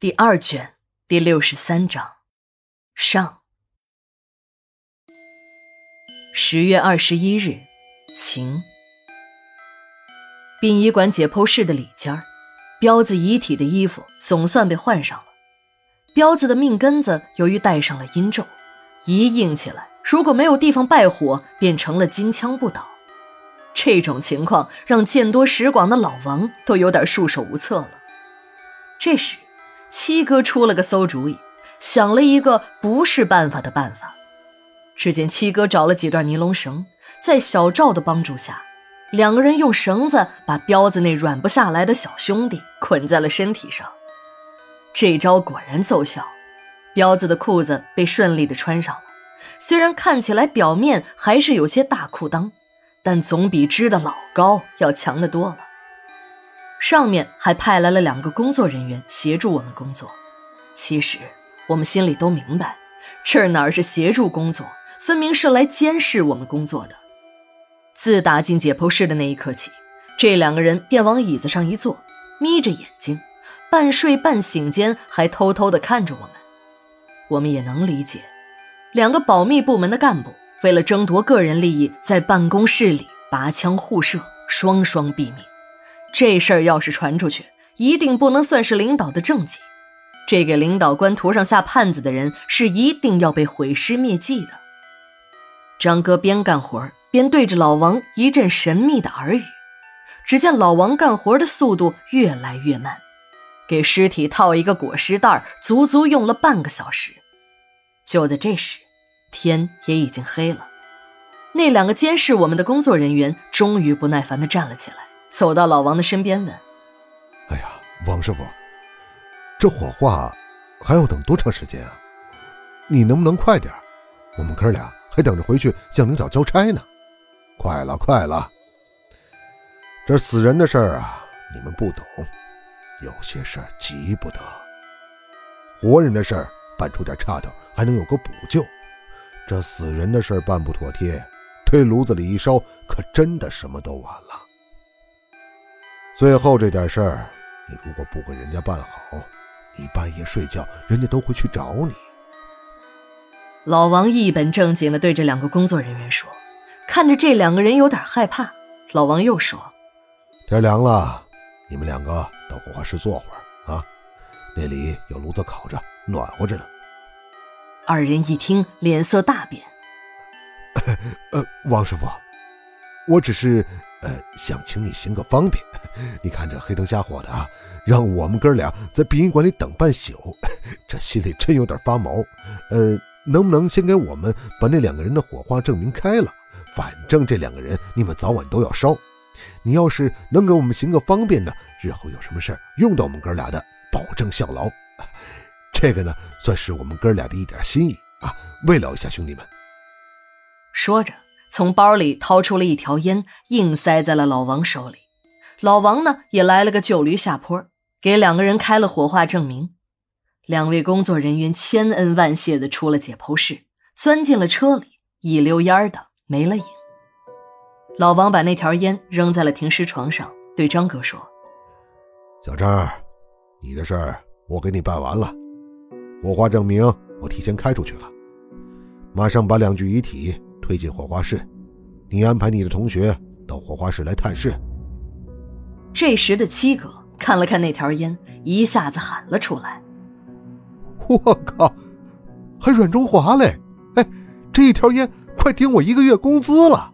第二卷第六十三章上。十月二十一日，晴。殡仪馆解剖室的里间儿，彪子遗体的衣服总算被换上了。彪子的命根子由于带上了阴咒，一硬起来，如果没有地方拜火，便成了金枪不倒。这种情况让见多识广的老王都有点束手无策了。这时。七哥出了个馊主意，想了一个不是办法的办法。只见七哥找了几段尼龙绳，在小赵的帮助下，两个人用绳子把彪子那软不下来的小兄弟捆在了身体上。这招果然奏效，彪子的裤子被顺利的穿上了。虽然看起来表面还是有些大裤裆，但总比织的老高要强得多了。上面还派来了两个工作人员协助我们工作。其实我们心里都明白，这哪是协助工作，分明是来监视我们工作的。自打进解剖室的那一刻起，这两个人便往椅子上一坐，眯着眼睛，半睡半醒间还偷偷地看着我们。我们也能理解，两个保密部门的干部为了争夺个人利益，在办公室里拔枪互射，双双毙命。这事儿要是传出去，一定不能算是领导的政绩。这给领导官涂上下绊子的人，是一定要被毁尸灭迹的。张哥边干活边对着老王一阵神秘的耳语。只见老王干活的速度越来越慢，给尸体套一个裹尸袋，足足用了半个小时。就在这时，天也已经黑了。那两个监视我们的工作人员终于不耐烦地站了起来。走到老王的身边问：“哎呀，王师傅，这火化还要等多长时间啊？你能不能快点？我们哥俩还等着回去向领导交差呢。快了，快了！这死人的事儿啊，你们不懂，有些事儿急不得。活人的事儿办出点差头还能有个补救，这死人的事儿办不妥帖，推炉子里一烧，可真的什么都完了。”最后这点事儿，你如果不给人家办好，你半夜睡觉，人家都会去找你。老王一本正经地对这两个工作人员说，看着这两个人有点害怕。老王又说：“天凉了，你们两个到火化室坐会儿啊，那里有炉子烤着，暖和着呢。”二人一听，脸色大变。呃，王师傅，我只是……呃，想请你行个方便，你看这黑灯瞎火的啊，让我们哥俩在殡仪馆里等半宿，这心里真有点发毛。呃，能不能先给我们把那两个人的火化证明开了？反正这两个人你们早晚都要烧，你要是能给我们行个方便呢，日后有什么事用到我们哥俩的，保证效劳。这个呢，算是我们哥俩的一点心意啊，慰劳一下兄弟们。说着。从包里掏出了一条烟，硬塞在了老王手里。老王呢，也来了个旧驴下坡，给两个人开了火化证明。两位工作人员千恩万谢的出了解剖室，钻进了车里，一溜烟的没了影。老王把那条烟扔在了停尸床上，对张哥说：“小张，你的事儿我给你办完了，火化证明我提前开出去了，马上把两具遗体。”推进火化室，你安排你的同学到火化室来探视。这时的七哥看了看那条烟，一下子喊了出来：“我靠，还软中华嘞！哎，这一条烟快顶我一个月工资了！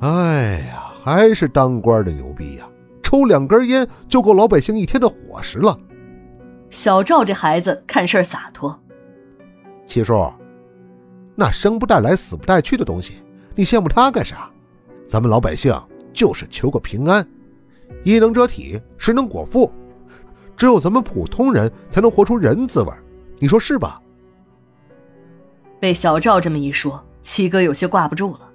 哎呀，还是当官的牛逼呀！抽两根烟就够老百姓一天的伙食了。”小赵这孩子看事儿洒脱，七叔。那生不带来死不带去的东西，你羡慕他干啥？咱们老百姓就是求个平安，衣能遮体，食能果腹，只有咱们普通人才能活出人滋味，你说是吧？被小赵这么一说，七哥有些挂不住了。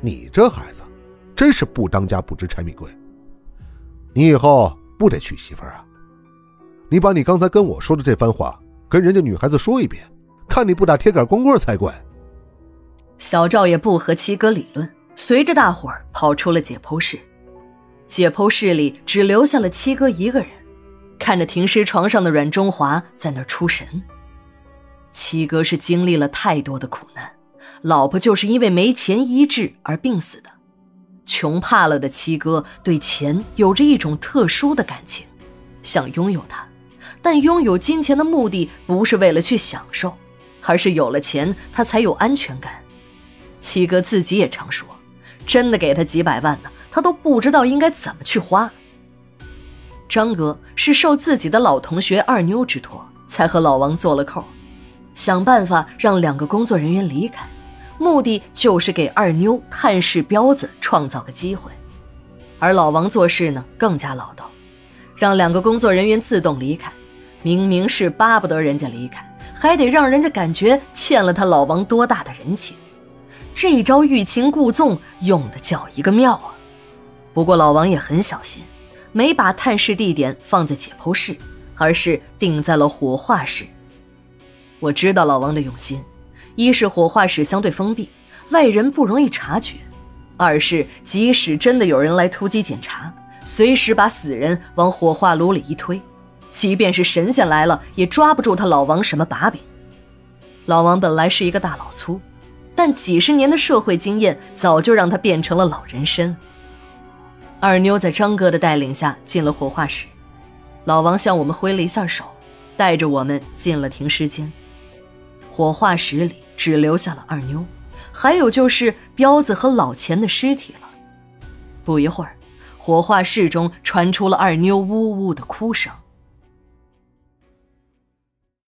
你这孩子，真是不当家不知柴米贵。你以后不得娶媳妇儿啊？你把你刚才跟我说的这番话，跟人家女孩子说一遍。看你不打铁杆光棍才怪！小赵也不和七哥理论，随着大伙儿跑出了解剖室。解剖室里只留下了七哥一个人，看着停尸床上的阮中华在那儿出神。七哥是经历了太多的苦难，老婆就是因为没钱医治而病死的。穷怕了的七哥对钱有着一种特殊的感情，想拥有它，但拥有金钱的目的不是为了去享受，而是有了钱他才有安全感。七哥自己也常说，真的给他几百万呢，他都不知道应该怎么去花。张哥是受自己的老同学二妞之托，才和老王做了扣，想办法让两个工作人员离开。目的就是给二妞探视彪子创造个机会，而老王做事呢更加老道，让两个工作人员自动离开，明明是巴不得人家离开，还得让人家感觉欠了他老王多大的人情，这一招欲擒故纵用的叫一个妙啊！不过老王也很小心，没把探视地点放在解剖室，而是定在了火化室。我知道老王的用心。一是火化室相对封闭，外人不容易察觉；二是即使真的有人来突击检查，随时把死人往火化炉里一推，即便是神仙来了，也抓不住他老王什么把柄。老王本来是一个大老粗，但几十年的社会经验早就让他变成了老人参。二妞在张哥的带领下进了火化室，老王向我们挥了一下手，带着我们进了停尸间。火化室里。只留下了二妞，还有就是彪子和老钱的尸体了。不一会儿，火化室中传出了二妞呜呜的哭声。